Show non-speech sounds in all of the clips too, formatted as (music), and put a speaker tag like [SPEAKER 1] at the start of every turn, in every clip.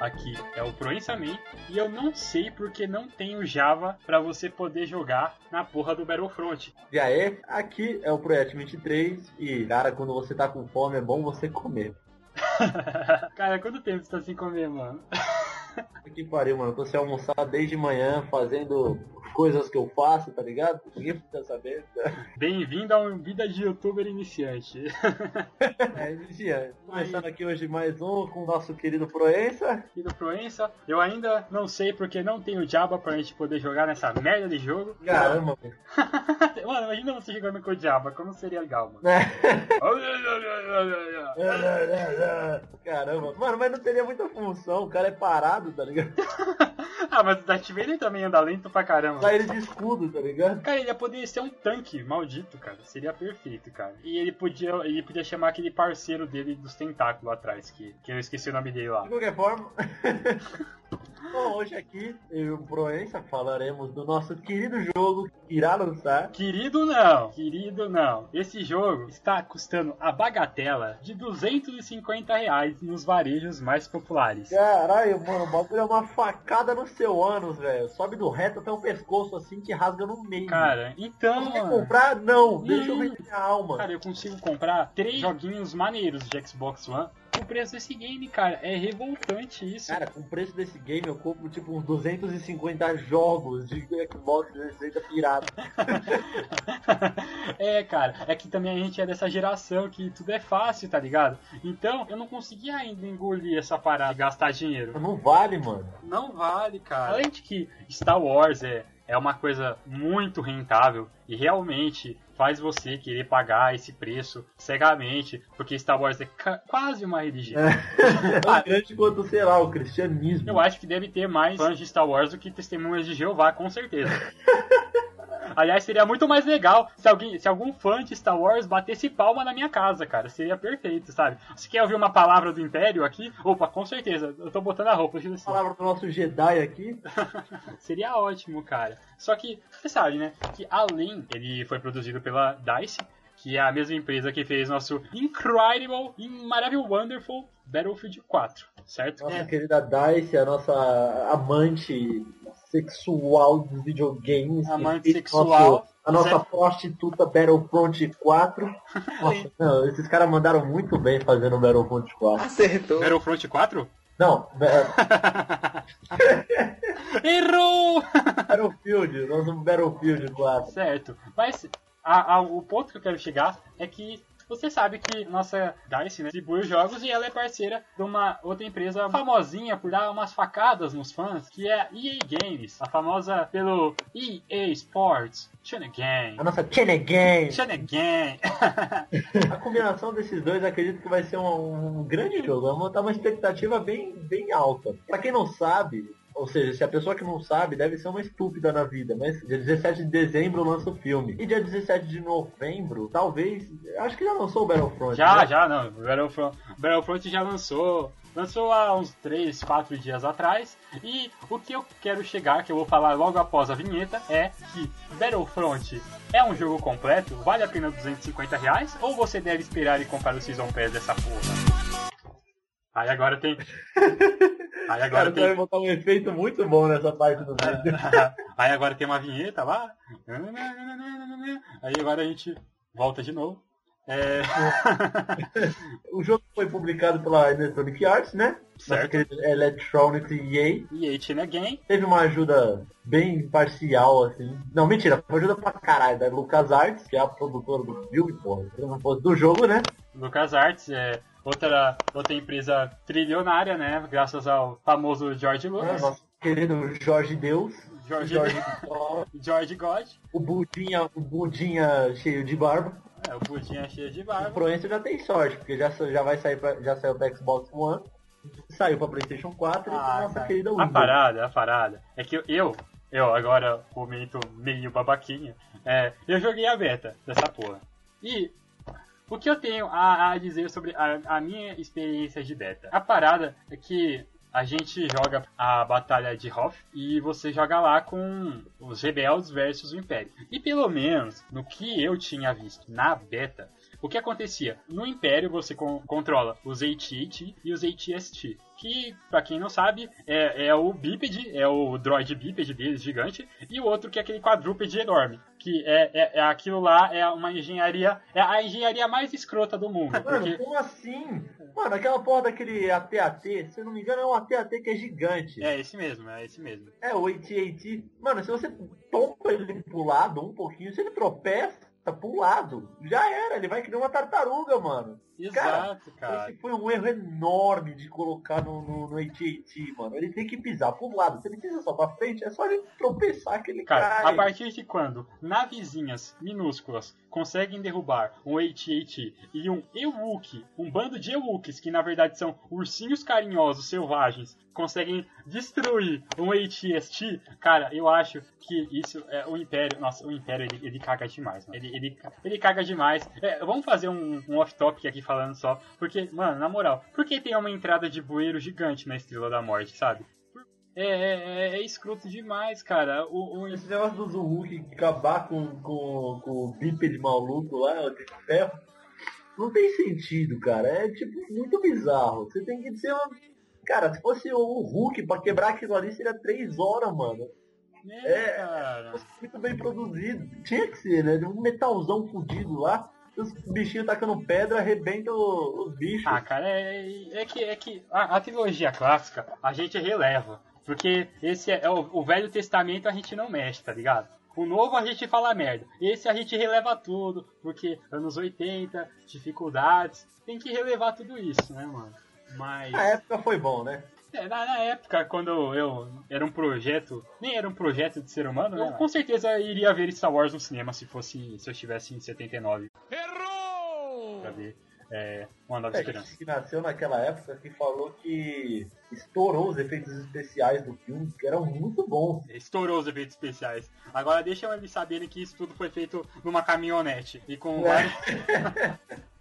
[SPEAKER 1] aqui é o ProEnsaman e eu não sei porque não tenho Java para você poder jogar na porra do Battlefront.
[SPEAKER 2] E aí, aqui é o Projeto 23 e, cara, quando você tá com fome é bom você comer. (laughs)
[SPEAKER 1] Cara, quanto tempo você tá sem comer, mano? (laughs)
[SPEAKER 2] Que pariu, mano. Tô sem almoçar desde manhã fazendo coisas que eu faço, tá ligado? Ninguém precisa saber.
[SPEAKER 1] Bem-vindo a uma vida de youtuber iniciante.
[SPEAKER 2] É, iniciante. Começando aqui hoje mais um com o nosso querido Proença.
[SPEAKER 1] E do Proença, eu ainda não sei porque não tenho Java pra gente poder jogar nessa merda de jogo.
[SPEAKER 2] Caramba, mano. (laughs)
[SPEAKER 1] Mano, imagina você jogando com o Java, como seria legal, mano. (laughs)
[SPEAKER 2] Caramba, mano, mas não teria muita função, o cara é parado, tá ligado? (laughs)
[SPEAKER 1] ah, mas o Darth Vader também anda lento pra caramba.
[SPEAKER 2] Sai ele de escudo, tá ligado?
[SPEAKER 1] Cara, ele ia poder ser um tanque maldito, cara. Seria perfeito, cara. E ele podia, ele podia chamar aquele parceiro dele dos tentáculos atrás, que, que eu esqueci o nome dele lá.
[SPEAKER 2] De qualquer forma. (laughs) Bom, hoje aqui, eu e o Proença falaremos do nosso querido jogo que irá lançar.
[SPEAKER 1] Querido não, querido não. Esse jogo está custando a bagatela de 250 reais nos varejos mais populares.
[SPEAKER 2] Caralho, mano, o bagulho é uma facada no seu ânus, velho. Sobe do reto até o pescoço, assim, te rasga no meio.
[SPEAKER 1] Cara, então.
[SPEAKER 2] Você quer comprar? Não, deixa eu vender minha alma.
[SPEAKER 1] Cara, eu consigo comprar três joguinhos maneiros de Xbox One o preço desse game, cara. É revoltante isso.
[SPEAKER 2] Cara, com o preço desse game eu compro tipo uns 250 jogos de Xbox 360 pirata. (laughs)
[SPEAKER 1] é, cara. É que também a gente é dessa geração que tudo é fácil, tá ligado? Então eu não conseguia ainda engolir essa parada de gastar dinheiro.
[SPEAKER 2] Não vale, mano.
[SPEAKER 1] Não vale, cara. Além de que Star Wars é, é uma coisa muito rentável e realmente faz você querer pagar esse preço cegamente, porque Star Wars é quase uma religião. É. (laughs)
[SPEAKER 2] ah, grande quanto, sei lá, o cristianismo.
[SPEAKER 1] Eu acho que deve ter mais fãs de Star Wars do que testemunhas de Jeová, com certeza. (laughs) Aliás, seria muito mais legal se, alguém, se algum fã de Star Wars batesse palma na minha casa, cara. Seria perfeito, sabe? Você quer ouvir uma palavra do Império aqui? Opa, com certeza. Eu tô botando a roupa. Assim.
[SPEAKER 2] Palavra do nosso Jedi aqui. (laughs)
[SPEAKER 1] seria ótimo, cara. Só que, você sabe, né? Que além, ele foi produzido pela DICE, que é a mesma empresa que fez nosso Incredible, Maravilhoso, Wonderful Battlefield 4, certo?
[SPEAKER 2] Nossa é. querida DICE, a nossa amante sexual dos videogames.
[SPEAKER 1] Amante sexual.
[SPEAKER 2] Nosso, a nossa é... prostituta Battlefront 4. (laughs) Nossa, não, esses caras mandaram muito bem fazendo Battlefront 4.
[SPEAKER 1] Acertou. Battlefront 4?
[SPEAKER 2] Não. (laughs)
[SPEAKER 1] Errou!
[SPEAKER 2] Battlefield, nosso Battlefield 4.
[SPEAKER 1] Certo. Mas a, a, o ponto que eu quero chegar é que você sabe que nossa DICE né, distribui os jogos e ela é parceira de uma outra empresa famosinha por dar umas facadas nos fãs, que é a EA Games, a famosa pelo EA Sports. Gang.
[SPEAKER 2] A nossa Gang.
[SPEAKER 1] Gang. (laughs)
[SPEAKER 2] a combinação desses dois acredito que vai ser um, um grande jogo. Vai montar uma expectativa bem, bem alta. Pra quem não sabe, ou seja, se a pessoa que não sabe deve ser uma estúpida na vida, mas dia 17 de dezembro lança o filme. E dia 17 de novembro, talvez. Acho que já lançou o Battlefront.
[SPEAKER 1] Já,
[SPEAKER 2] né?
[SPEAKER 1] já, não. Battlefront, Battlefront já lançou. Lançou há uns 3, 4 dias atrás. E o que eu quero chegar, que eu vou falar logo após a vinheta, é que Battlefront é um jogo completo, vale a pena 250 reais, ou você deve esperar e comprar o Season Pass dessa porra? Aí agora tem. (laughs)
[SPEAKER 2] Aí agora tem... vai botar um efeito muito bom nessa parte do (laughs) vídeo.
[SPEAKER 1] Aí agora tem uma vinheta lá. Aí agora a gente volta de novo. É...
[SPEAKER 2] o jogo foi publicado pela Electronic Arts, né?
[SPEAKER 1] Certo.
[SPEAKER 2] Electronic EA.
[SPEAKER 1] EA China Game.
[SPEAKER 2] Teve uma ajuda bem parcial, assim. Não, mentira, foi ajuda pra caralho da LucasArts, que é a produtora do filme, porra. Do jogo, né?
[SPEAKER 1] LucasArts é outra, outra empresa trilionária, né? Graças ao famoso George Lucas. É,
[SPEAKER 2] nosso querido Jorge Deus.
[SPEAKER 1] Jorge, George God. George God.
[SPEAKER 2] O Budinha, o Budinha cheio de barba.
[SPEAKER 1] É, o Budinha cheio de barba. O
[SPEAKER 2] Proença já tem sorte, porque já, já vai sair pra, já saiu pra Xbox One, saiu pra Playstation 4 ah, e nossa querida
[SPEAKER 1] Windows. A parada, a parada. É que eu, eu agora comento meio babaquinha, é, eu joguei a beta dessa porra. E o que eu tenho a, a dizer sobre a, a, minha experiência de beta? A parada é que a gente joga a batalha de Hoth e você joga lá com os rebeldes versus o Império. E pelo menos no que eu tinha visto na beta, o que acontecia? No Império você con controla os AT-AT e os AT-ST, que, pra quem não sabe, é, é o bípede, é o droid bípede deles, gigante, e o outro que é aquele quadrúpede enorme, que é, é, é aquilo lá, é uma engenharia, é a engenharia mais escrota do mundo.
[SPEAKER 2] Mano,
[SPEAKER 1] Porque,
[SPEAKER 2] como assim? Mano, aquela porra daquele AT-AT, se eu não me engano, é um AT-AT que é gigante.
[SPEAKER 1] é esse mesmo, é esse mesmo.
[SPEAKER 2] É, o AT-AT. Mano, se você tompa ele pro lado um pouquinho, se ele tropeça pro lado, já era, ele vai criar uma tartaruga, mano.
[SPEAKER 1] Exato, cara.
[SPEAKER 2] Esse foi um erro enorme de colocar no, no, no AT-AT, mano. Ele tem que pisar pro lado. Se ele pisa só pra frente, é só ele tropeçar que ele
[SPEAKER 1] Cara,
[SPEAKER 2] cai.
[SPEAKER 1] a partir de quando navezinhas minúsculas conseguem derrubar um AT-AT e um Ewok, um bando de Ewoks, que na verdade são ursinhos carinhosos selvagens, conseguem destruir um AT-ST, cara, eu acho que isso é o Império. Nossa, o Império ele, ele caga demais, mano. Ele, ele, ele caga demais. É, vamos fazer um, um off-topic aqui falando só, porque, mano, na moral, por que tem uma entrada de bueiro gigante na Estrela da Morte, sabe? É, é, é, é escroto demais, cara. O, o,
[SPEAKER 2] Esse negócio do Zuhuk acabar com, com, com o bípede maluco lá, de ferro, não tem sentido, cara. É tipo muito bizarro. Você tem que ser uma. Cara, se fosse o Hulk pra quebrar aquilo ali, seria três horas, mano.
[SPEAKER 1] É,
[SPEAKER 2] É,
[SPEAKER 1] cara.
[SPEAKER 2] Muito bem produzido. Tinha que ser, né? Um metalzão fudido lá. Os bichinhos tacando pedra, arrebenta o- os bichos.
[SPEAKER 1] Ah, cara, é, é que, é que a, a trilogia clássica a gente releva. Porque esse é, é o, o Velho Testamento a gente não mexe, tá ligado? O novo a gente fala merda. Esse a gente releva tudo. Porque anos 80, dificuldades. Tem que relevar tudo isso, né, mano? Mas.
[SPEAKER 2] Na época foi bom, né?
[SPEAKER 1] É, na, na época, quando eu era um projeto, nem era um projeto de ser humano, eu com certeza iria ver Star Wars no cinema se fosse se eu estivesse em 79 Ver é, Uma Nova
[SPEAKER 2] É,
[SPEAKER 1] Esperança.
[SPEAKER 2] que nasceu naquela época que falou que estourou os efeitos especiais do filme, que eram muito bons.
[SPEAKER 1] Estourou os efeitos especiais. Agora deixa eles saberem que isso tudo foi feito numa caminhonete e com
[SPEAKER 2] É.
[SPEAKER 1] vários. (laughs)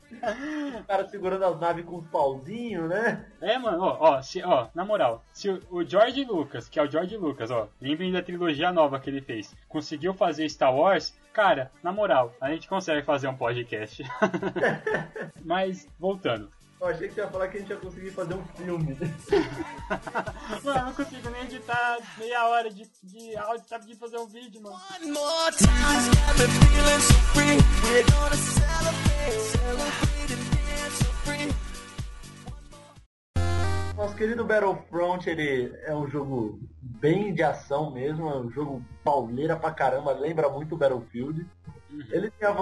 [SPEAKER 2] O cara segurando as naves com os pauzinhos, né?
[SPEAKER 1] É, mano, ó, ó, se, ó, na moral, se o, o George Lucas, que é o George Lucas, ó, lembrem da trilogia nova que ele fez, conseguiu fazer Star Wars, cara, na moral, a gente consegue fazer um podcast. (laughs) Mas, voltando.
[SPEAKER 2] Eu achei que você ia falar que a gente ia conseguir fazer um filme. (laughs)
[SPEAKER 1] Mano, eu não consigo nem editar meia hora de, de áudio, sabe, de fazer um vídeo, mano.
[SPEAKER 3] One more time, got me feeling so free. We're gonna celebrate, celebrate and dance so free.
[SPEAKER 2] Nosso querido Battlefront, ele é um jogo bem de ação mesmo, é um jogo pauleira pra caramba, lembra muito o Battlefield. Ele tem a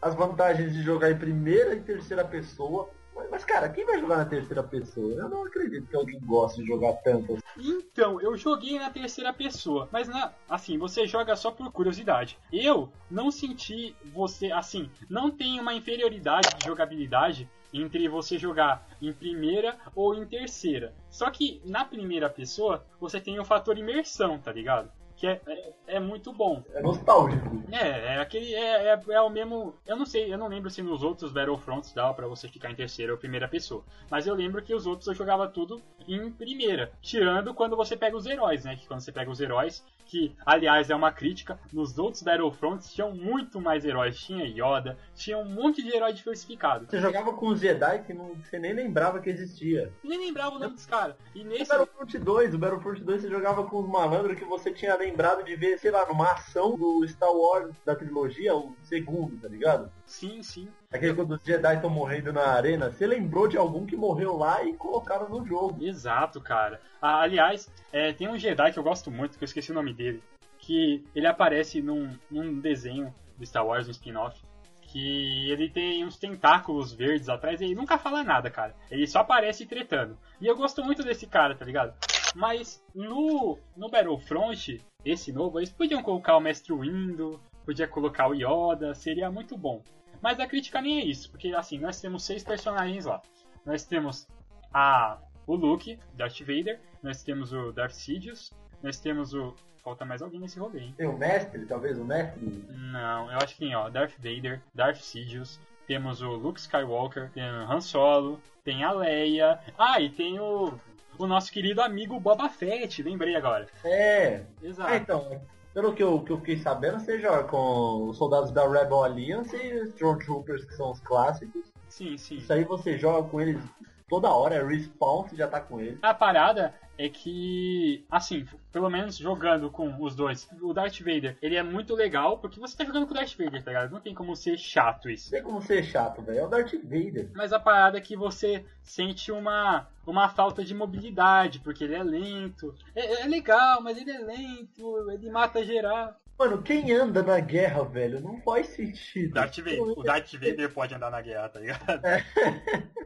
[SPEAKER 2] as vantagens de jogar em primeira e terceira pessoa. Mas, cara, quem vai jogar na terceira pessoa? Eu não acredito que alguém goste de jogar tanto.
[SPEAKER 1] Então, eu joguei na terceira pessoa, mas na, assim, você joga só por curiosidade. Eu não senti você, assim, não tem uma inferioridade de jogabilidade entre você jogar em primeira ou em terceira. Só que na primeira pessoa você tem o fator imersão, tá ligado? Que é, é, é muito bom.
[SPEAKER 2] É nostálgico.
[SPEAKER 1] É, é aquele. É, é, é o mesmo. Eu não sei, eu não lembro se nos outros Battlefronts dava pra você ficar em terceira ou primeira pessoa. Mas eu lembro que os outros eu jogava tudo em primeira. Tirando quando você pega os heróis, né? Que quando você pega os heróis, que aliás é uma crítica, nos outros Battlefronts tinham muito mais heróis. Tinha Yoda, tinha um monte de herói diversificado.
[SPEAKER 2] Você jogava com os Jedi que não, você nem lembrava que existia.
[SPEAKER 1] Nem lembrava o nome dos caras. E
[SPEAKER 2] O
[SPEAKER 1] nesse.
[SPEAKER 2] Battlefront 2, o Battlefront 2 você jogava com os malandros que você tinha lembrado de ver, sei lá, numa ação do Star Wars da trilogia, o segundo, tá ligado?
[SPEAKER 1] Sim, sim.
[SPEAKER 2] Aquele quando os Jedi estão morrendo na arena, você lembrou de algum que morreu lá e colocaram no jogo.
[SPEAKER 1] Exato, cara. Ah, aliás, é, tem um Jedi que eu gosto muito, que eu esqueci o nome dele, que ele aparece num, num desenho do Star Wars, um spin-off, que ele tem uns tentáculos verdes atrás e ele nunca fala nada, cara. Ele só aparece tretando. E eu gosto muito desse cara, tá ligado? Mas no, no Battlefront, esse novo, eles podiam colocar o Mestre Windu, podia colocar o Yoda, seria muito bom. Mas a crítica nem é isso, porque assim, nós temos seis personagens lá. Nós temos a o Luke, Darth Vader, nós temos o Darth Sidious, nós temos o. Falta mais alguém nesse rolê, hein?
[SPEAKER 2] Tem o mestre, talvez o mestre.
[SPEAKER 1] Não, eu acho que tem, ó, Darth Vader, Darth Sidious, temos o Luke Skywalker, tem o Han Solo, tem a Leia. Ah, e tem o. O nosso querido amigo Boba Fett, lembrei agora.
[SPEAKER 2] É.
[SPEAKER 1] Exato.
[SPEAKER 2] Ah, então. Pelo que eu, que eu fiquei sabendo, você joga com os soldados da Rebel Alliance e os Stormtroopers, que são os clássicos.
[SPEAKER 1] Sim, sim.
[SPEAKER 2] Isso aí você joga com eles toda hora, é respawn, você já tá com eles.
[SPEAKER 1] A parada é que, assim, pelo menos jogando com os dois, o Darth Vader, ele é muito legal, porque você tá jogando com o Darth Vader, tá ligado? Não tem como ser chato isso.
[SPEAKER 2] Não tem como ser chato, velho. É o Darth Vader.
[SPEAKER 1] Mas a parada é que você sente uma, uma falta de mobilidade, porque ele é lento. É, é legal, mas ele é lento, ele mata geral.
[SPEAKER 2] Mano, quem anda na guerra, velho, não faz sentido.
[SPEAKER 1] Darth Vader. O Darth Vader pode andar na guerra, tá ligado? (laughs)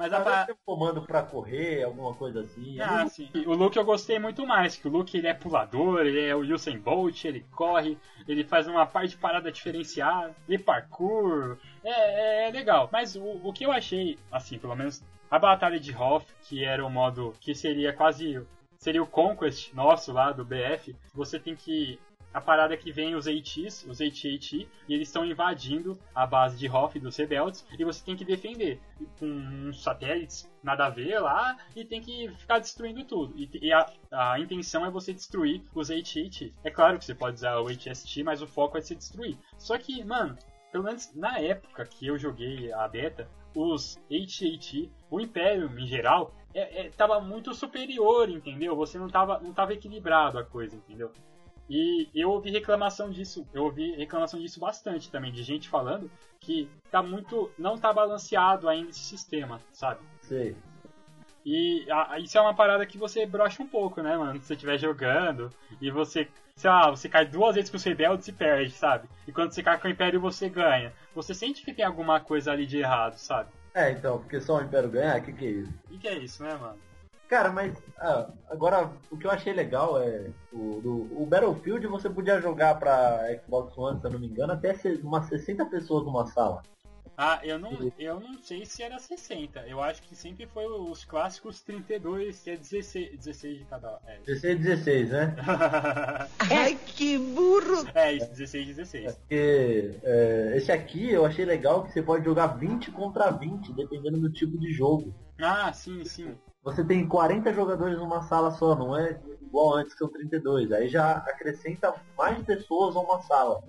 [SPEAKER 1] Mas a parada.
[SPEAKER 2] ter um comando pra correr, alguma coisa assim.
[SPEAKER 1] Ah, sim. O Luke eu gostei muito mais, que o Luke ele é pulador, ele é o Usain Bolt, ele corre, ele faz uma parte de parada diferenciada, ele parkour, é, é- é legal. Mas o, o que eu achei, assim, pelo menos a batalha de Hoth, que era o modo que seria quase seria o Conquest nosso lá do BF, você tem que a parada é que vem os ATs, os AT-AT, e eles estão invadindo a base de Hoth dos rebeldes, e você tem que defender com uns satélites nada a ver lá, e tem que ficar destruindo tudo. E, e a, a intenção é você destruir os AT-AT. É claro que você pode usar o HST, mas o foco é se destruir. Só que, mano, pelo menos na época que eu joguei a beta, os AT-AT, o Império em geral, é, é, tava muito superior, entendeu? Você não tava, não tava equilibrado a coisa, entendeu? E eu ouvi reclamação disso, eu ouvi reclamação disso bastante também, de gente falando que tá muito. não tá balanceado ainda esse sistema, sabe?
[SPEAKER 2] Sei.
[SPEAKER 1] E a- isso é uma parada que você brocha um pouco, né, mano? Se você estiver jogando e você, sei lá, você cai duas vezes com os rebeldes e perde, sabe? E quando você cai com o Império você ganha. Você sente que tem alguma coisa ali de errado, sabe?
[SPEAKER 2] É, então, porque só o Império ganhar, o que, que é isso?
[SPEAKER 1] E que é isso, né, mano?
[SPEAKER 2] Cara, mas ah, agora o que eu achei legal é o, do- o Battlefield você podia jogar pra Xbox One, se eu não me engano, até umas 60 pessoas numa sala.
[SPEAKER 1] Ah, eu não, eu não sei se era 60. Eu acho que sempre foi os clássicos 32, que é 16, 16 de cada. É.
[SPEAKER 2] 16 16, né? (laughs)
[SPEAKER 3] Ai, que burro!
[SPEAKER 1] é isso, 16 16.
[SPEAKER 2] Porque é, esse aqui eu achei legal que você pode jogar 20 contra 20, dependendo do tipo de jogo.
[SPEAKER 1] Ah, sim, sim.
[SPEAKER 2] Você tem 40 jogadores numa sala só, não é igual antes que são 32. Aí já acrescenta mais pessoas a uma sala.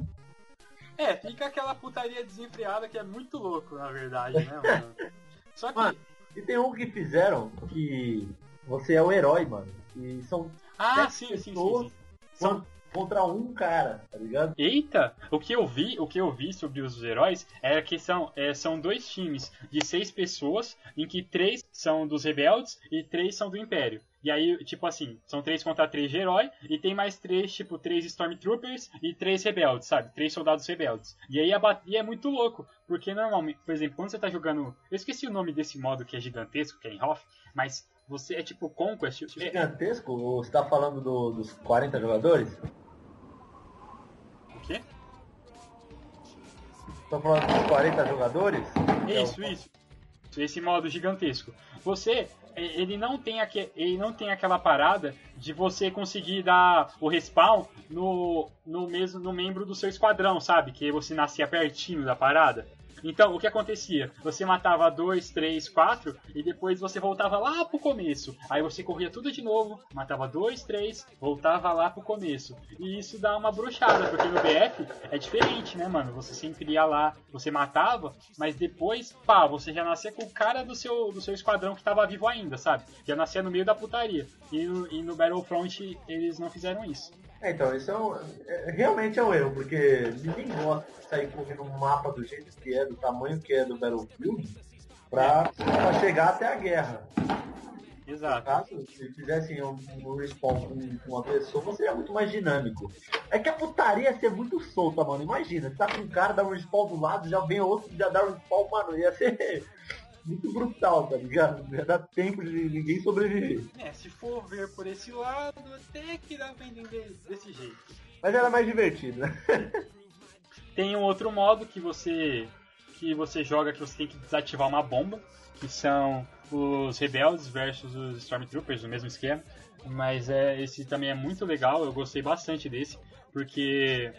[SPEAKER 1] É, fica aquela putaria desenfreada que é muito louco, na verdade, né, mano? (laughs) Só que.
[SPEAKER 2] Mano, E tem um que fizeram que você é o herói, mano. E são
[SPEAKER 1] ah, sim, sim, sim,
[SPEAKER 2] pessoas
[SPEAKER 1] sim. São
[SPEAKER 2] contra um cara, tá ligado?
[SPEAKER 1] Eita, o que eu vi, o que eu vi sobre os heróis era que são, é, são dois times de seis pessoas, em que três são dos rebeldes e três são do Império. E aí, tipo assim, são três contra três de herói, e tem mais três, tipo, três Stormtroopers e três rebeldes, sabe? Três soldados rebeldes. E aí a batalha é muito louco, porque normalmente, por exemplo, quando você tá jogando. Eu esqueci o nome desse modo que é gigantesco, que é em Hoth, mas você é tipo Conquest. é-
[SPEAKER 2] Gigantesco? Ou Você tá falando do- dos 40 jogadores?
[SPEAKER 1] o quê?
[SPEAKER 2] Tá falando dos 40 jogadores?
[SPEAKER 1] Isso,
[SPEAKER 2] É o-
[SPEAKER 1] isso. Esse modo gigantesco. Você, eh, ele não tem aque, ele não tem aquela parada de você conseguir dar o respawn no, no mesmo no membro do seu esquadrão, sabe? Que você nascia pertinho da parada. Então, o que acontecia? Você matava dois, três, quatro e depois você voltava lá pro começo. Aí você corria tudo de novo, matava dois, três, voltava lá pro começo. E isso dá uma bruxada, porque no BF é diferente, né, mano? Você sempre ia lá, você matava, mas depois, pá, você já nascia com o cara do seu, do seu esquadrão que tava vivo ainda, sabe? Já nascia no meio da putaria. E e no Battlefront eles não fizeram isso.
[SPEAKER 2] É, então, isso é, um, é- realmente é um erro, porque ninguém gosta de sair correndo um mapa do jeito que é, do tamanho que é do Battlefield, pra, pra chegar até a guerra.
[SPEAKER 1] Exato.
[SPEAKER 2] caso, se fizessem um, um respawn com, com uma pessoa, seria muito mais dinâmico. É que a putaria ia ser muito solta, mano. Imagina, você tá com um cara, dá um respawn do lado, já vem outro, já dá um respawn, mano. Ia ser muito brutal, tá ligado? Ia dar tempo de ninguém sobreviver.
[SPEAKER 1] É, se for ver por esse lado, até que dá pra entender desse jeito.
[SPEAKER 2] Mas era mais divertido, né? (laughs)
[SPEAKER 1] Tem um outro modo que você que você joga que você tem que desativar uma bomba, que são os rebeldes versus os Stormtroopers, no mesmo esquema. Mas é, esse também é muito legal, eu gostei bastante desse, porque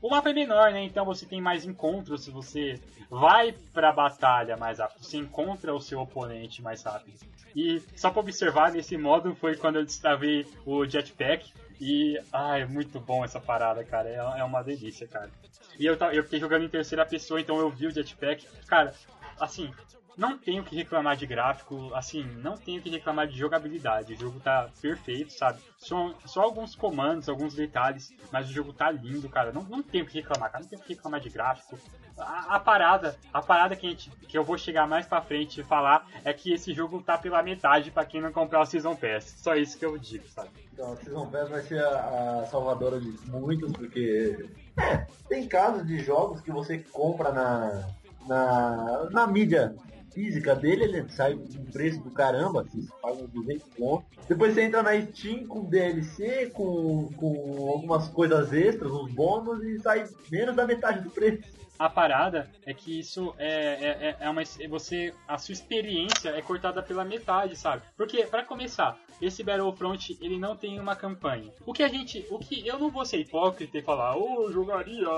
[SPEAKER 1] o mapa é menor, né? Então você tem mais encontros, você vai pra batalha mais rápido, você encontra o seu oponente mais rápido. E só pra observar, nesse modo foi quando eu destravei o jetpack. E, ai, é muito bom essa parada, cara. É, é uma delícia, cara. E eu, eu fiquei jogando em terceira pessoa, então eu vi o jetpack. Cara, assim, não tenho que reclamar de gráfico, assim, não tenho que reclamar de jogabilidade. O jogo tá perfeito, sabe? Só, só alguns comandos, alguns detalhes, mas o jogo tá lindo, cara. Não, não tenho que reclamar, cara. Não tenho que reclamar de gráfico. A, a parada, a parada que, a gente, que eu vou chegar mais pra frente e falar é que esse jogo tá pela metade pra quem não comprar o Season Pass. Só isso que eu digo, sabe?
[SPEAKER 2] Então, a Season Pass vai ser a, a salvadora de muitos, porque é, tem casos de jogos que você compra na, na, na mídia física dele, ele sai um preço do caramba, assim, você paga uns 200 pontos. Depois você entra na Steam com DLC, com, com algumas coisas extras, uns bônus, e sai menos da metade do preço.
[SPEAKER 1] A parada é que isso é, é, é- é uma. Você. A sua experiência é cortada pela metade, sabe? Porque, pra começar, esse Battlefront ele não tem uma campanha. O que a gente. O que eu não vou ser hipócrita e falar, oh, eu jogaria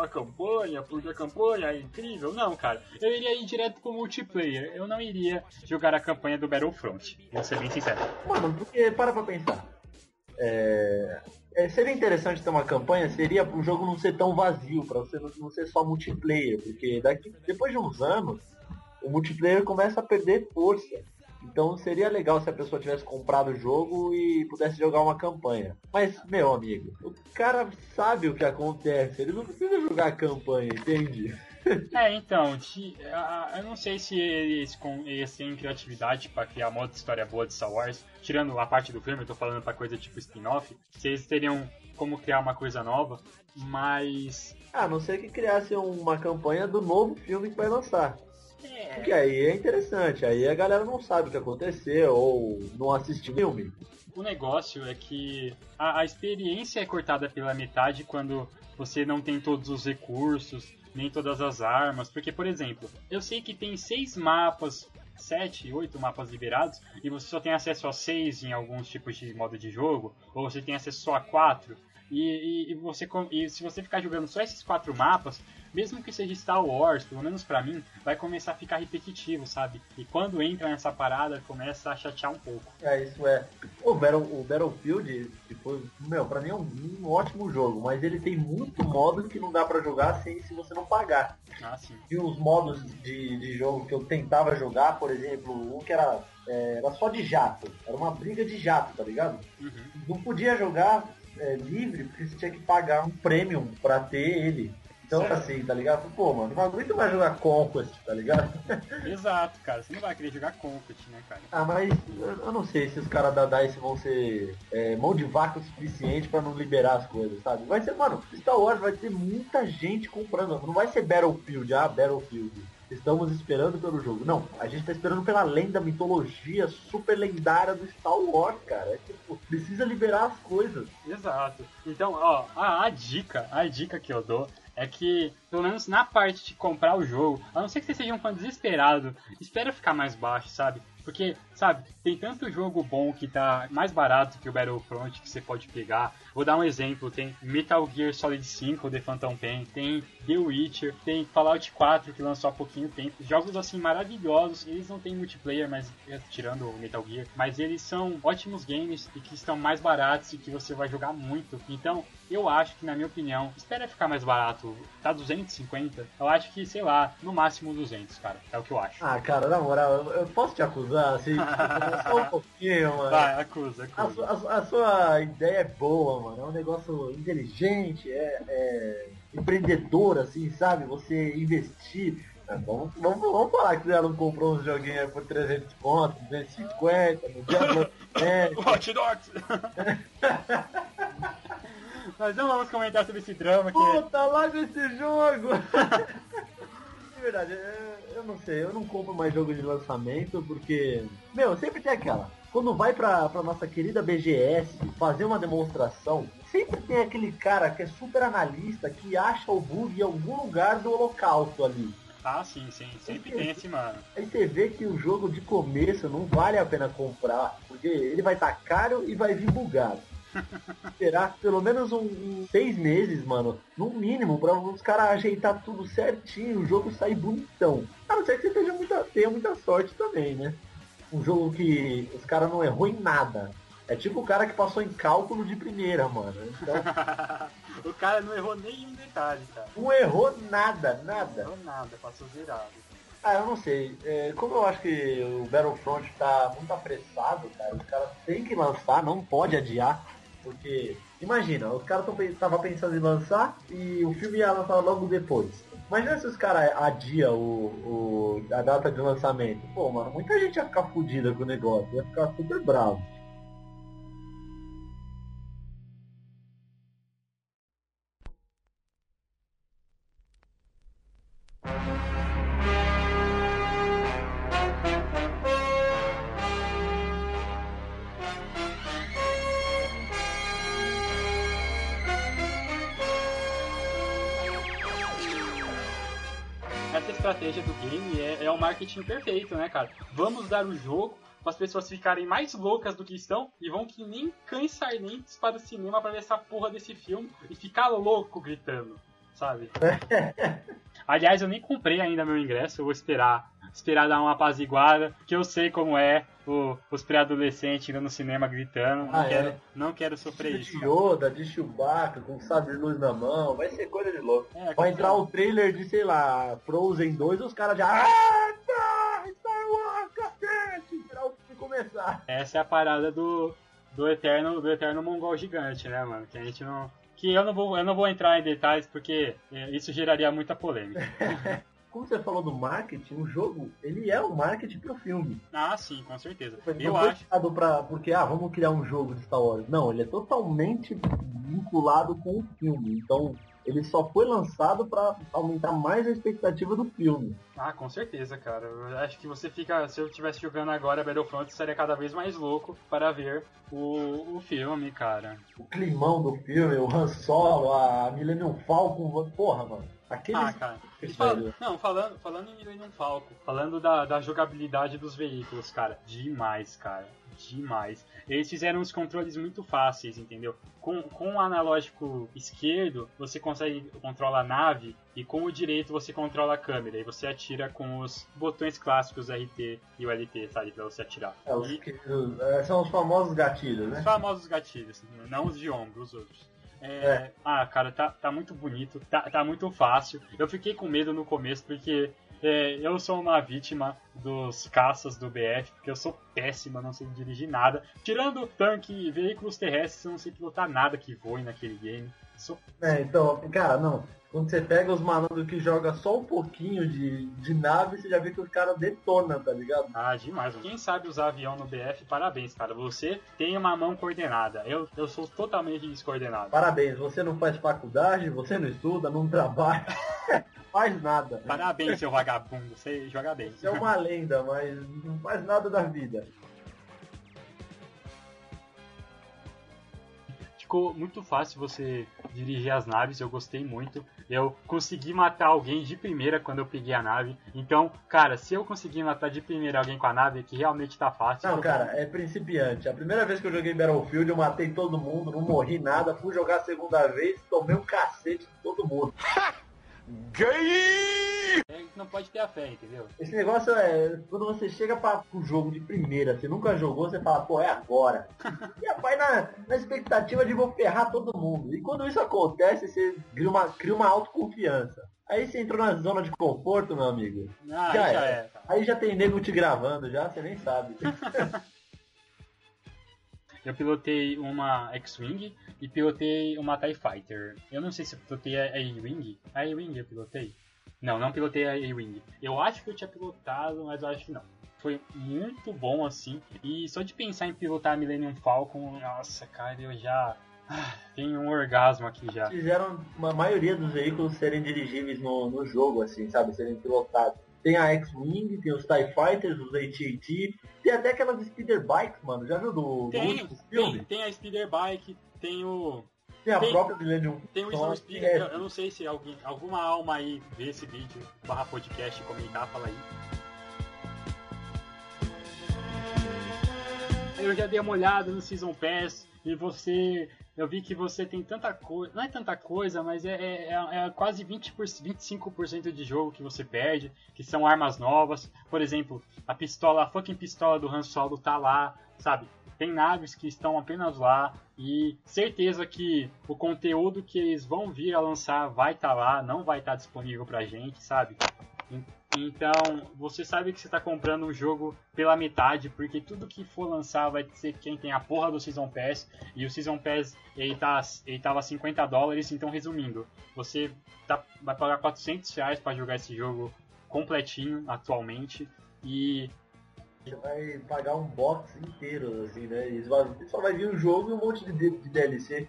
[SPEAKER 1] a campanha, porque a campanha é incrível. Não, cara. Eu iria ir direto pro multiplayer. Eu não iria jogar a campanha do Battlefront. Vou ser bem sincero.
[SPEAKER 2] Mano, porque para pra pensar. É, é, seria interessante ter uma campanha, seria o jogo não ser tão vazio, pra você não, não ser só multiplayer, porque daqui, depois de uns anos, o multiplayer começa a perder força. Então seria legal se a pessoa tivesse comprado o jogo e pudesse jogar uma campanha. Mas, meu amigo, o cara sabe o que acontece, ele não precisa jogar a campanha, entende? (laughs)
[SPEAKER 1] É, então, de- a- a- eu não sei se eles, com, eles têm criatividade pra criar modo de história boa de Star Wars, tirando a parte do filme, eu tô falando pra coisa tipo spin-off, se eles teriam como criar uma coisa nova, mas.
[SPEAKER 2] A não ser que criasse uma campanha do novo filme que vai lançar.
[SPEAKER 1] É,
[SPEAKER 2] Porque aí é interessante, aí a galera não sabe o que aconteceu ou não assiste o filme.
[SPEAKER 1] o negócio é que a, a experiência é cortada pela metade quando você não tem todos os recursos, nem todas as armas. Porque, por exemplo, eu sei que tem seis mapas, sete, oito mapas liberados, e você só tem acesso a seis em alguns tipos de modo de jogo, ou você tem acesso só a quatro. E, e- e você, e se você ficar jogando só esses quatro mapas, mesmo que seja Star Wars, pelo menos pra mim, vai começar a ficar repetitivo, sabe? E quando entra nessa parada, começa a chatear um pouco.
[SPEAKER 2] É, isso é. O, Battle, o Battlefield, foi, meu, pra mim é um, um ótimo jogo, mas ele tem muito modo que não dá pra jogar sem se você não pagar.
[SPEAKER 1] Ah, sim.
[SPEAKER 2] E os modos de, de jogo que eu tentava jogar, por exemplo, um que era, é, era só de jato. Era uma briga de jato, tá ligado?
[SPEAKER 1] Uhum.
[SPEAKER 2] não podia jogar é, livre porque você tinha que pagar um premium pra ter ele. Então assim, tá ligado? Pô, mano, não aguento mais jogar Conquest, tá ligado? (laughs)
[SPEAKER 1] Exato, cara. Você não vai querer jogar Conquest, né, cara?
[SPEAKER 2] ah, mas eu, eu não sei se os caras da DICE vão ser é, mão de vaca o suficiente pra não liberar as coisas, sabe? Vai ser, mano, Star Wars vai ter muita gente comprando. Não vai ser Battlefield, ah, Battlefield. Estamos esperando pelo jogo. Não, a gente tá esperando pela lenda, mitologia super lendária do Star Wars, cara. É tipo, precisa liberar as coisas.
[SPEAKER 1] Exato. Então, ó, a, a dica, a dica que eu dou é que, pelo menos na parte de comprar o jogo, a não ser que você seja um fã desesperado, espera ficar mais baixo, sabe? Porque, sabe, tem tanto jogo bom que tá mais barato que o Battlefront que você pode pegar. Vou dar um exemplo, tem Metal Gear Solid 5, The Phantom Pain, tem The Witcher, tem Fallout 4 que lançou há pouquinho tempo. Jogos assim maravilhosos, eles não têm multiplayer, mas é, tirando o Metal Gear, mas eles são ótimos games e que estão mais baratos e que você vai jogar muito. Então, eu acho que, na minha opinião, espera ficar mais barato. Tá 250? Eu acho que, sei lá, no máximo 200, cara. É o que eu acho.
[SPEAKER 2] Ah, cara, na moral, eu- eu posso te acusar, assim, só um pouquinho, mano.
[SPEAKER 1] Vai, acusa,
[SPEAKER 2] A,
[SPEAKER 1] acusa.
[SPEAKER 2] a su- a sua ideia é boa, mano. É um negócio inteligente, é, é empreendedor, assim, sabe? Você investir. Ah, vamos, vamos, vamos falar que você não comprou uns joguinhos por 300 conto, 250, no dia do lançamento. (laughs)
[SPEAKER 1] Hot Dogs! (laughs) Mas não vamos comentar sobre esse drama que
[SPEAKER 2] Puta, larga esse jogo! (laughs) De verdade, é, eu não sei, eu não compro mais jogo de lançamento porque, meu, sempre tem aquela. Quando vai pra, pra nossa querida BGS fazer uma demonstração, sempre tem aquele cara que é super analista que acha o bug em algum lugar do holocausto ali.
[SPEAKER 1] Ah, sim, sim. Sempre tem esse mano.
[SPEAKER 2] Aí você vê que o jogo de começo não vale a pena comprar, porque ele vai estar caro e vai vir bugado. Esperar pelo menos um, um seis meses, mano, no mínimo, pra os caras ajeitar tudo certinho, o jogo sair bonitão. A não ser que você tenha muita, tenha muita sorte também, né? Um jogo que os caras não errou em nada. É tipo o cara que passou em cálculo de primeira, mano. Então, (laughs)
[SPEAKER 1] o cara não errou nem um detalhe, cara.
[SPEAKER 2] não errou nada,
[SPEAKER 1] Não
[SPEAKER 2] nada.
[SPEAKER 1] errou nada, passou zerado.
[SPEAKER 2] Ah, eu não sei. É, como eu acho que o Battlefront tá muito apressado, cara, os caras têm que lançar, não pode adiar. Porque, imagina, os caras estavam pensando em lançar e o filme ia lançar logo depois. Imagina se os caras adiam o, o- a data de lançamento. Pô, mano, muita gente ia ficar fodida com o negócio, ia ficar super bravo.
[SPEAKER 1] Marketing perfeito, né, cara? Vamos dar o jogo para as pessoas ficarem mais loucas do que estão e vão que nem cães sarnentes para o cinema para ver essa porra desse filme e ficar louco gritando, sabe? (laughs) Aliás, eu nem comprei ainda meu ingresso, eu vou esperar. Esperar dar uma apaziguada, que eu sei como é o- os pré-adolescentes indo no cinema gritando. Não,
[SPEAKER 2] Ah,
[SPEAKER 1] quero,
[SPEAKER 2] é?
[SPEAKER 1] não quero sofrer isso.
[SPEAKER 2] De Yoda, de Chewbacca, com sabre luz na mão, vai ser coisa de louco.
[SPEAKER 1] É,
[SPEAKER 2] Vai entrar o trailer de, sei lá, Frozen 2 e os caras já. O.
[SPEAKER 1] Essa é a parada do, do eterno do eterno mongol gigante, né, mano? Que a gente não que eu não vou eu não vou entrar em detalhes porque é, isso geraria muita polêmica. (laughs)
[SPEAKER 2] Como você falou do marketing, o jogo, ele é um marketing pro filme.
[SPEAKER 1] Ah, sim, com certeza.
[SPEAKER 2] Ele
[SPEAKER 1] Eu
[SPEAKER 2] não
[SPEAKER 1] acho.
[SPEAKER 2] pra, porque, ah, vamos criar um jogo de Star Wars. Não, ele é totalmente vinculado com o filme. Então, ele só foi lançado pra aumentar mais a expectativa do filme.
[SPEAKER 1] Ah, com certeza, cara. Eu acho que você fica. Se eu estivesse jogando agora Battlefront, eu estaria cada vez mais louco para ver o, o filme, cara.
[SPEAKER 2] O climão do filme, o Han Solo, a Millennium Falcon, porra, mano. Aqueles...
[SPEAKER 1] Ah, cara. Fala- não, falando, falando em Millennium Falcon, falando da, da jogabilidade dos veículos, cara, demais, cara. Demais. Eles fizeram os controles muito fáceis, entendeu? Com, com o analógico esquerdo, você consegue controlar a nave, e com o direito você controla a câmera. E você atira com os botões clássicos RT e o LT, sabe? Pra você atirar.
[SPEAKER 2] É, os
[SPEAKER 1] E-
[SPEAKER 2] é, são os famosos gatilhos, né?
[SPEAKER 1] os famosos gatilhos, não os de ombro, os outros. É,
[SPEAKER 2] É.
[SPEAKER 1] Ah, cara, tá, tá muito bonito, tá, tá muito fácil. Eu fiquei com medo no começo porque é, eu sou uma vítima dos caças do BF, porque eu sou péssima, não sei dirigir nada. Tirando tanque e veículos terrestres, eu não sei pilotar nada que voe naquele game. Sou
[SPEAKER 2] É, então, cara, não. Quando você pega os malandros que joga só um pouquinho de, de nave, você já vê que os caras detonam, tá ligado?
[SPEAKER 1] Ah, demais. Quem sabe usar avião no BF, parabéns, cara. Você tem uma mão coordenada. Eu, eu sou totalmente descoordenado.
[SPEAKER 2] Parabéns, você não faz faculdade, você não estuda, não trabalha, (laughs) faz nada.
[SPEAKER 1] Parabéns, seu vagabundo. Você joga bem.
[SPEAKER 2] Você é uma lenda, mas não faz nada da vida.
[SPEAKER 1] Ficou muito fácil você dirigir as naves, eu gostei muito. Eu consegui matar alguém de primeira quando eu peguei a nave. Então, cara, se eu conseguir matar de primeira alguém com a nave, é que realmente tá fácil.
[SPEAKER 2] Não, cara, é principiante. A primeira vez que eu joguei Battlefield, eu matei todo mundo, não morri nada. Fui jogar a segunda vez, tomei um cacete de todo mundo. (laughs)
[SPEAKER 1] É, não pode ter a fé, entendeu?
[SPEAKER 2] Esse negócio é quando você chega para o jogo de primeira, você nunca jogou, você fala, pô, é agora. (laughs) e vai na, na expectativa de vou ferrar todo mundo. E quando isso acontece, você cria uma, cria uma autoconfiança. Aí você entrou na zona de conforto, meu amigo.
[SPEAKER 1] Ah,
[SPEAKER 2] Já
[SPEAKER 1] já,
[SPEAKER 2] é.
[SPEAKER 1] é.
[SPEAKER 2] Aí já tem nego te gravando, já, você nem sabe. (laughs)
[SPEAKER 1] Eu pilotei uma X-Wing e pilotei uma TIE Fighter. Eu não sei se eu pilotei a A-Wing. A A-Wing eu pilotei? Não, não pilotei a A-Wing. Eu acho que eu tinha pilotado, mas eu acho que não. Foi muito bom assim. E só de pensar em pilotar a Millennium Falcon, nossa, cara, eu já. Ah, tenho um orgasmo aqui já.
[SPEAKER 2] Fizeram a maioria dos veículos serem dirigíveis no, no jogo, assim, sabe? Serem pilotados. Tem a X-Wing, tem os TIE Fighters, os AT-AT, tem até aquelas Speeder Bikes, mano. Já viu do, do
[SPEAKER 1] Tem,
[SPEAKER 2] último
[SPEAKER 1] tem,
[SPEAKER 2] filme?
[SPEAKER 1] tem a Speeder Bike, tem o.
[SPEAKER 2] Tem a
[SPEAKER 1] Tem-
[SPEAKER 2] própria Millennium
[SPEAKER 1] Tem o Snow Speeder,
[SPEAKER 2] é,
[SPEAKER 1] eu, eu não sei se alguém, alguma alma aí vê esse vídeo, barra podcast, comentar, fala aí. Eu já dei uma olhada no Season Pass e você. Eu vi que você tem tanta coisa. Não é tanta coisa, mas é, é, é- é quase 20 por, 25% de jogo que você perde, que são armas novas. Por exemplo, a pistola, a fucking pistola do Han Solo tá lá, sabe? Tem naves que estão apenas lá e certeza que o conteúdo que eles vão vir a lançar vai estar lá, não vai estar disponível pra gente, sabe? En- Então, você sabe que você está comprando um jogo pela metade, porque tudo que for lançar vai ser quem tem a porra do Season Pass, e o Season Pass ele, tá, ele tava 50 dólares, então resumindo, você tá, vai pagar 400 reais para jogar esse jogo completinho atualmente, e
[SPEAKER 2] Você vai pagar um box inteiro, assim, né? E só vai vir um jogo e um monte de, de DLC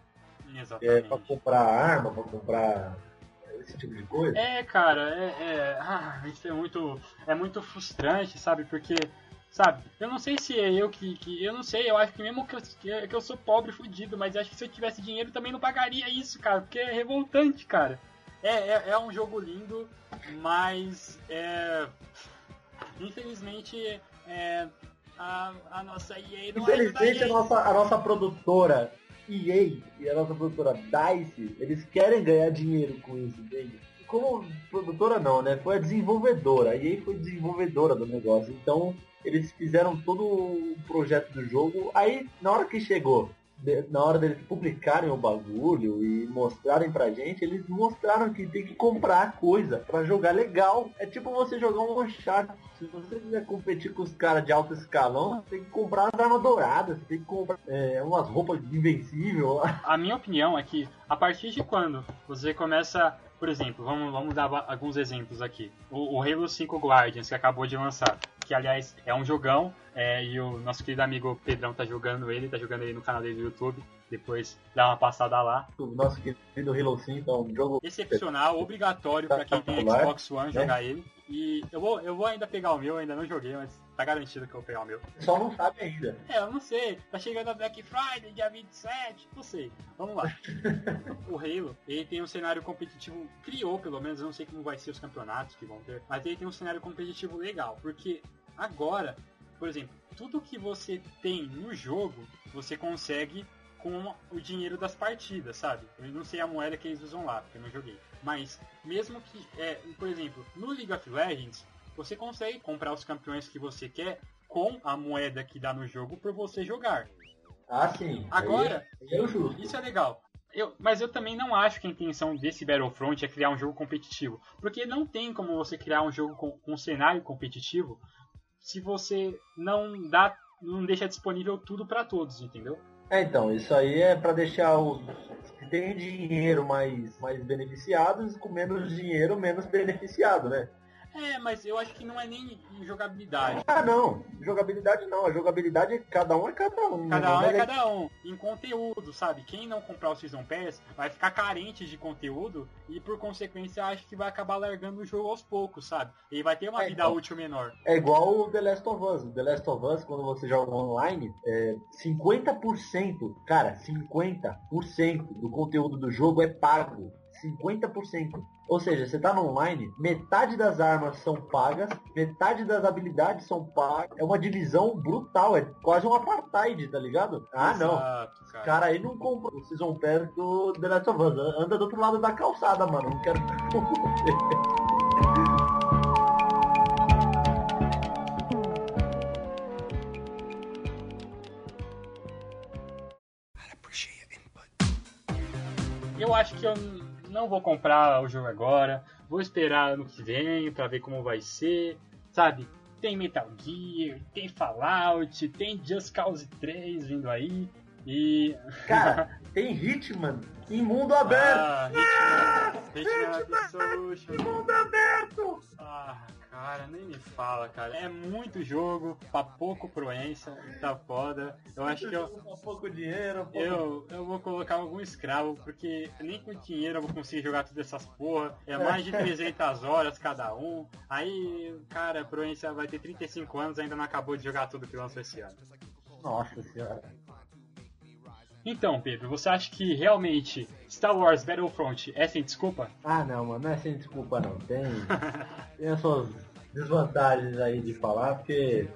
[SPEAKER 2] é,
[SPEAKER 1] exatamente.
[SPEAKER 2] pra comprar arma, pra comprar esse tipo de coisa.
[SPEAKER 1] É, cara, é, é, ah, isso é muito, é muito frustrante, sabe? Porque, sabe, eu não sei se é eu que, que eu não sei, eu acho que mesmo que eu, que eu- sou pobre e fudido, mas acho que se eu tivesse dinheiro também não pagaria isso, cara, porque é revoltante, cara. É, é, é um jogo lindo, mas é, infelizmente é, a, a nossa EA não a
[SPEAKER 2] Infelizmente, a nossa, a nossa produtora EA e a nossa produtora DICE, eles querem ganhar dinheiro com isso, entende? Como produtora não, né? Foi a desenvolvedora. A EA foi desenvolvedora do negócio. Então, eles fizeram todo o projeto do jogo. Aí, na hora que chegou, na hora deles publicarem o bagulho e mostrarem pra gente, eles mostraram que tem que comprar coisa pra jogar legal. É tipo você jogar um Uncharted. Se você quiser competir com os caras de alto escalão, tem que comprar as armas douradas, tem que comprar é, umas roupas de invencível. (laughs)
[SPEAKER 1] A minha opinião é que a partir de quando você começa, por exemplo, vamos, vamos dar alguns exemplos aqui. O, o Halo 5 Guardians que acabou de lançar, que aliás é um jogão, é, e o nosso querido amigo Pedrão tá jogando ele, tá jogando ele no canal dele do YouTube. Depois dá uma passada lá.
[SPEAKER 2] O nosso querido Halo 5 é um jogo
[SPEAKER 1] Excepcional, obrigatório pra quem tem Xbox One jogar ele. E eu vou, eu vou ainda pegar o meu, ainda não joguei, mas tá garantido que eu vou pegar o meu.
[SPEAKER 2] só não sabe ainda.
[SPEAKER 1] É, eu não sei. Tá chegando a Black Friday, dia 27. Não sei. Vamos lá. (laughs) o Halo, ele tem um cenário competitivo, criou pelo menos, eu não sei como vai ser os campeonatos que vão ter, mas ele tem um cenário competitivo legal, porque agora, por exemplo, tudo que você tem no jogo, você consegue com o dinheiro das partidas, sabe? Eu não sei a moeda que eles usam lá, porque eu não joguei. Mas, mesmo que, é, por exemplo, no League of Legends, você consegue comprar os campeões que você quer com a moeda que dá no jogo por você jogar.
[SPEAKER 2] Ah, sim.
[SPEAKER 1] Agora,
[SPEAKER 2] justo.
[SPEAKER 1] isso é legal. Eu, mas eu também não acho que a intenção desse Battlefront é criar um jogo competitivo. Porque não tem como você criar um jogo com, um cenário competitivo se você não dá. não deixa disponível tudo pra todos, entendeu?
[SPEAKER 2] É, então, isso aí é pra deixar os que têm dinheiro mais, mais beneficiados com menos dinheiro menos beneficiado, né?
[SPEAKER 1] É, mas eu acho que não é nem em jogabilidade.
[SPEAKER 2] Ah, não. Jogabilidade não. A jogabilidade, cada um é cada um.
[SPEAKER 1] Cada um
[SPEAKER 2] Mas
[SPEAKER 1] é cada um. Em conteúdo, sabe? Quem não comprar o Season Pass vai ficar carente de conteúdo e por consequência acho que vai acabar largando o jogo aos poucos, sabe? Ele vai ter uma
[SPEAKER 2] É,
[SPEAKER 1] vida útil menor.
[SPEAKER 2] É igual o The Last of Us. The Last of Us, quando você joga online, é 50%, cara, 50% do conteúdo do jogo é pago. 50%. Ou seja, você tá no online, metade das armas são pagas, metade das habilidades são pagas. É uma divisão brutal, é quase um apartheid, tá ligado? Ah, não.
[SPEAKER 1] Exato, cara.
[SPEAKER 2] Cara, aí não compra o Season Pass do The Last of Us. Anda do outro lado da calçada, mano. Não quero ficar com você.
[SPEAKER 1] Eu acho que eu não vou comprar o jogo agora. Vou esperar ano que vem pra ver como vai ser. Sabe? Tem Metal Gear, tem Fallout, tem Just Cause 3 vindo aí. E. (laughs)
[SPEAKER 2] Cara, tem Hitman em mundo aberto.
[SPEAKER 1] Ah, Hitman, Hitman Absolution.
[SPEAKER 2] Mundo aberto!
[SPEAKER 1] Ah, cara, nem me fala, cara. É muito jogo, pra pouco proença, tá foda. Eu acho que eu. (laughs)
[SPEAKER 2] Pouco dinheiro, pouco...
[SPEAKER 1] Eu, eu vou colocar algum escravo, porque nem com dinheiro eu vou conseguir jogar todas essas porra. É mais de (laughs) 300 horas cada um. Aí, cara, a Proença vai ter 35 anos ainda não acabou de jogar tudo que lançou esse ano.
[SPEAKER 2] Nossa senhora.
[SPEAKER 1] Então, Pedro, você acha que realmente Star Wars Battlefront é sem desculpa?
[SPEAKER 2] Ah não, mano, não é sem desculpa não. Tem, (laughs) tem as suas desvantagens aí de falar, porque.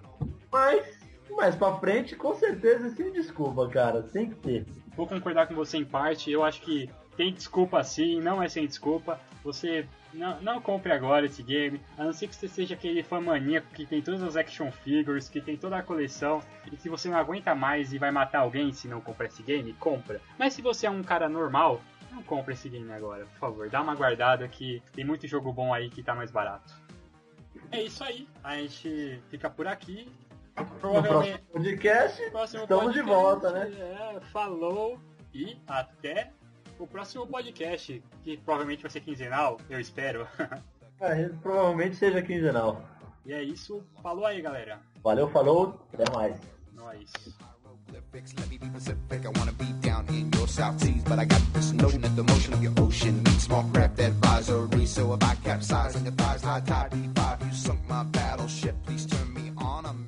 [SPEAKER 2] Mas, mais pra frente, com certeza sem desculpa, cara. Tem que ter.
[SPEAKER 1] Vou concordar com você em parte. Eu acho que tem desculpa sim, não é sem desculpa. Você não, não compre agora esse game, a não ser que você seja aquele fã maníaco que tem todas as action figures, que tem toda a coleção e que você não aguenta mais e vai matar alguém se não comprar esse game, compra. Mas se você é um cara normal, não compra esse game agora, por favor. Dá uma guardada que tem muito jogo bom aí que tá mais barato. É isso aí, a gente fica por aqui.
[SPEAKER 2] No próximo podcast,
[SPEAKER 1] próximo
[SPEAKER 2] estamos de
[SPEAKER 1] podcast,
[SPEAKER 2] volta, né?
[SPEAKER 1] É, falou e até o próximo podcast, que provavelmente vai ser quinzenal, eu espero. (laughs)
[SPEAKER 2] é, provavelmente seja quinzenal.
[SPEAKER 1] E é isso. Falou aí, galera.
[SPEAKER 2] Valeu, falou. Até mais.
[SPEAKER 1] Nós.
[SPEAKER 4] Olympics. Let me be Pacific. I wanna be down in your South Seas, but I got this notion that the motion of your ocean small craft advisory. So if I capsize thighs high tide, be five, you sunk my battleship. Please turn me on. I'm